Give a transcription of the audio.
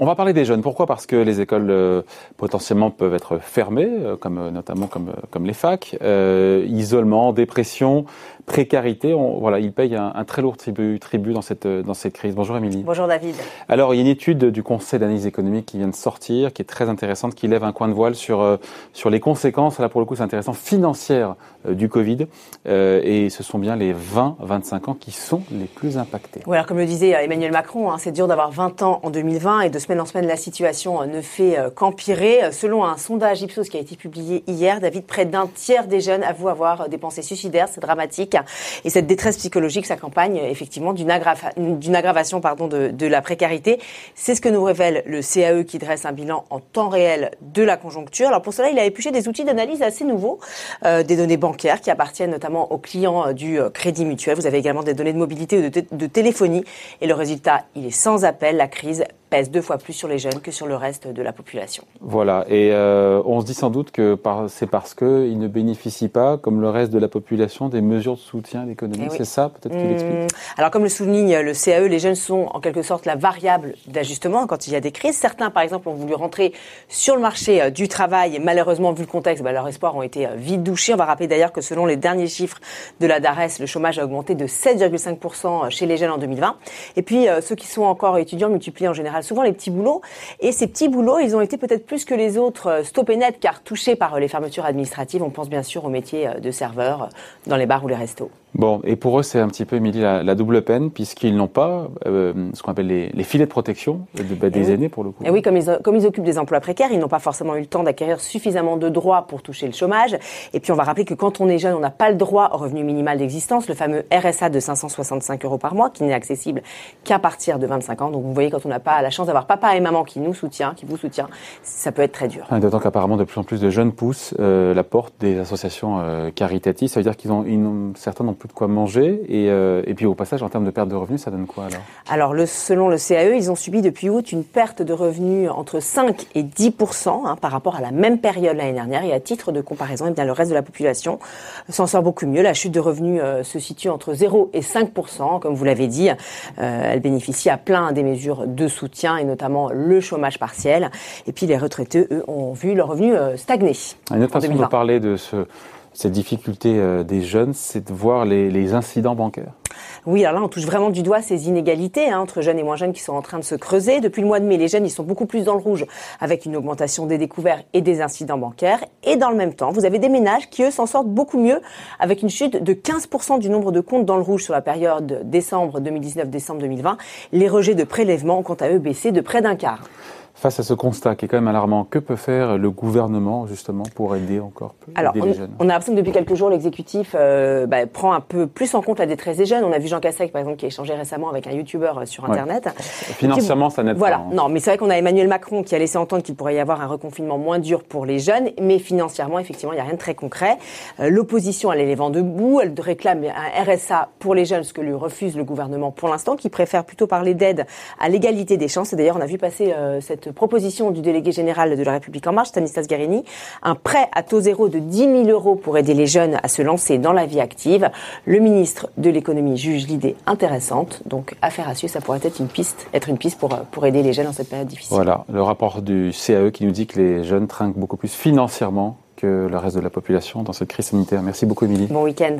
on va parler des jeunes. Pourquoi? Parce que les écoles euh, potentiellement peuvent être fermées, euh, comme euh, notamment comme comme les facs. isolement, dépression, précarité. On, voilà, ils payent un, très lourd tribut, tribut dans cette dans cette crise. Bonjour Émilie. Bonjour David. Alors, il y a une étude du Conseil d'analyse économique qui vient de sortir, qui est très intéressante, qui lève un coin de voile sur sur les conséquences. Là, pour le coup, c'est intéressant, financières du Covid. et ce sont bien les 20-25 ans qui sont les plus impactés. Oui, alors comme le disait Emmanuel Macron, hein, c'est dur d'avoir 20 ans en 2020 et de semaine en semaine, la situation euh, ne fait euh, qu'empirer. Euh, selon un sondage Ipsos qui a été publié hier, David, près d'un tiers des jeunes avouent avoir des pensées suicidaires. C'est dramatique. Et cette détresse psychologique s'accompagne effectivement d'une aggravation pardon, de, la précarité. C'est ce que nous révèle le CAE qui dresse un bilan en temps réel de la conjoncture. Alors pour cela, il a épluché des outils d'analyse assez nouveaux, des données bancaires qui appartiennent notamment aux clients du Crédit Mutuel. Vous avez également des données de mobilité ou de, de téléphonie. Et le résultat, il est sans appel. La crise pèse deux fois plus sur les jeunes que sur le reste de la population. Voilà, et euh, on se dit sans doute que c'est parce qu'ils ne bénéficient pas, comme le reste de la population, des mesures de soutien à l'économie. Eh c'est ça peut-être qu'il explique mmh. Alors comme le souligne le CAE, les jeunes sont en quelque sorte la variable d'ajustement quand il y a des crises. Certains, par exemple, ont voulu rentrer sur le marché euh, du travail et malheureusement, vu le contexte, bah, leurs espoirs ont été euh, vite douchés. On va rappeler d'ailleurs que selon les derniers chiffres de la DARES, le chômage a augmenté de 7,5% chez les jeunes en 2020. Et puis ceux qui sont encore étudiants multiplient en général souvent les petits boulots. Et ces petits boulots, ils ont été peut-être plus que les autres euh, stoppés net, car touchés par euh, les fermetures administratives. On pense bien sûr au métier euh, de serveur dans les bars ou les restos. Bon, et pour eux, c'est un petit peu, Émilie, la, double peine, puisqu'ils n'ont pas ce qu'on appelle les, filets de protection de, bah, des aînés, pour le coup. Et oui, comme ils, comme ils occupent des emplois précaires, ils n'ont pas forcément eu le temps d'acquérir suffisamment de droits pour toucher le chômage. Et puis, on va rappeler que quand on est jeune, on n'a pas le droit au revenu minimal d'existence, le fameux RSA de 565 euros par mois, qui n'est accessible qu'à partir de 25 ans. Donc, vous voyez, quand on n'a pas la chance d'avoir papa et maman qui nous soutient, qui vous soutient, ça peut être très dur. D'autant qu'apparemment, de plus en plus de jeunes poussent euh, la porte des associations euh, caritatives. Ça veut dire qu'ils ont, ont, certains n'ont plus de quoi manger euh, et, puis au passage, en termes de perte de revenus, ça donne quoi alors? Alors le, selon le CAE, ils ont subi depuis août une perte de revenus entre 5 et 10 hein, par rapport à la même période l'année dernière. Et à titre de comparaison, eh bien, le reste de la population s'en sort beaucoup mieux. La chute de revenus euh, se situe entre 0 et 5 comme vous l'avez dit. Euh, elle bénéficie à plein des mesures de soutien et notamment le chômage partiel. Et puis les retraités, eux, ont vu leurs revenus stagner. Une autre façon de parler de ce cette difficulté euh, des jeunes, c'est de voir les, incidents bancaires. Oui, alors là, on touche vraiment du doigt ces inégalités hein, entre jeunes et moins jeunes qui sont en train de se creuser. Depuis le mois de mai, les jeunes, ils sont beaucoup plus dans le rouge avec une augmentation des découverts et des incidents bancaires. Et dans le même temps, vous avez des ménages qui, eux, s'en sortent beaucoup mieux avec une chute de 15% du nombre de comptes dans le rouge sur la période décembre 2019-décembre 2020. Les rejets de prélèvements ont quant à eux baissé de près d'un quart. Face à ce constat qui est quand même alarmant, que peut faire le gouvernement justement pour aider encore Alors, on, les jeunes? on a l'impression que depuis quelques jours, l'exécutif euh, bah, prend un peu plus en compte la détresse des jeunes. On a vu Jean Cassec, par exemple, qui a échangé récemment avec un YouTuber euh, sur Internet. Financièrement, ça n'aide voilà. pas. Voilà, non, mais c'est vrai qu'on a Emmanuel Macron qui a laissé entendre qu'il pourrait y avoir un reconfinement moins dur pour les jeunes, mais financièrement, effectivement, il n'y a rien de très concret. Euh, l'opposition, elle est les vents debout, elle réclame un RSA pour les jeunes, ce que lui refuse le gouvernement pour l'instant, qui préfère plutôt parler d'aide à l'égalité des chances. Et d'ailleurs, on a vu passer cette proposition du délégué général de la République en marche, Stanislas Guérini, un prêt à taux zéro de 10 000 euros pour aider les jeunes à se lancer dans la vie active. Le ministre de l'économie juge l'idée intéressante, donc affaire à suivre, ça pourrait être une piste, être une piste pour, pour aider les jeunes dans cette période difficile. Voilà, le rapport du CAE qui nous dit que les jeunes trinquent beaucoup plus financièrement que le reste de la population dans cette crise sanitaire. Merci beaucoup, Émilie. Bon week-end.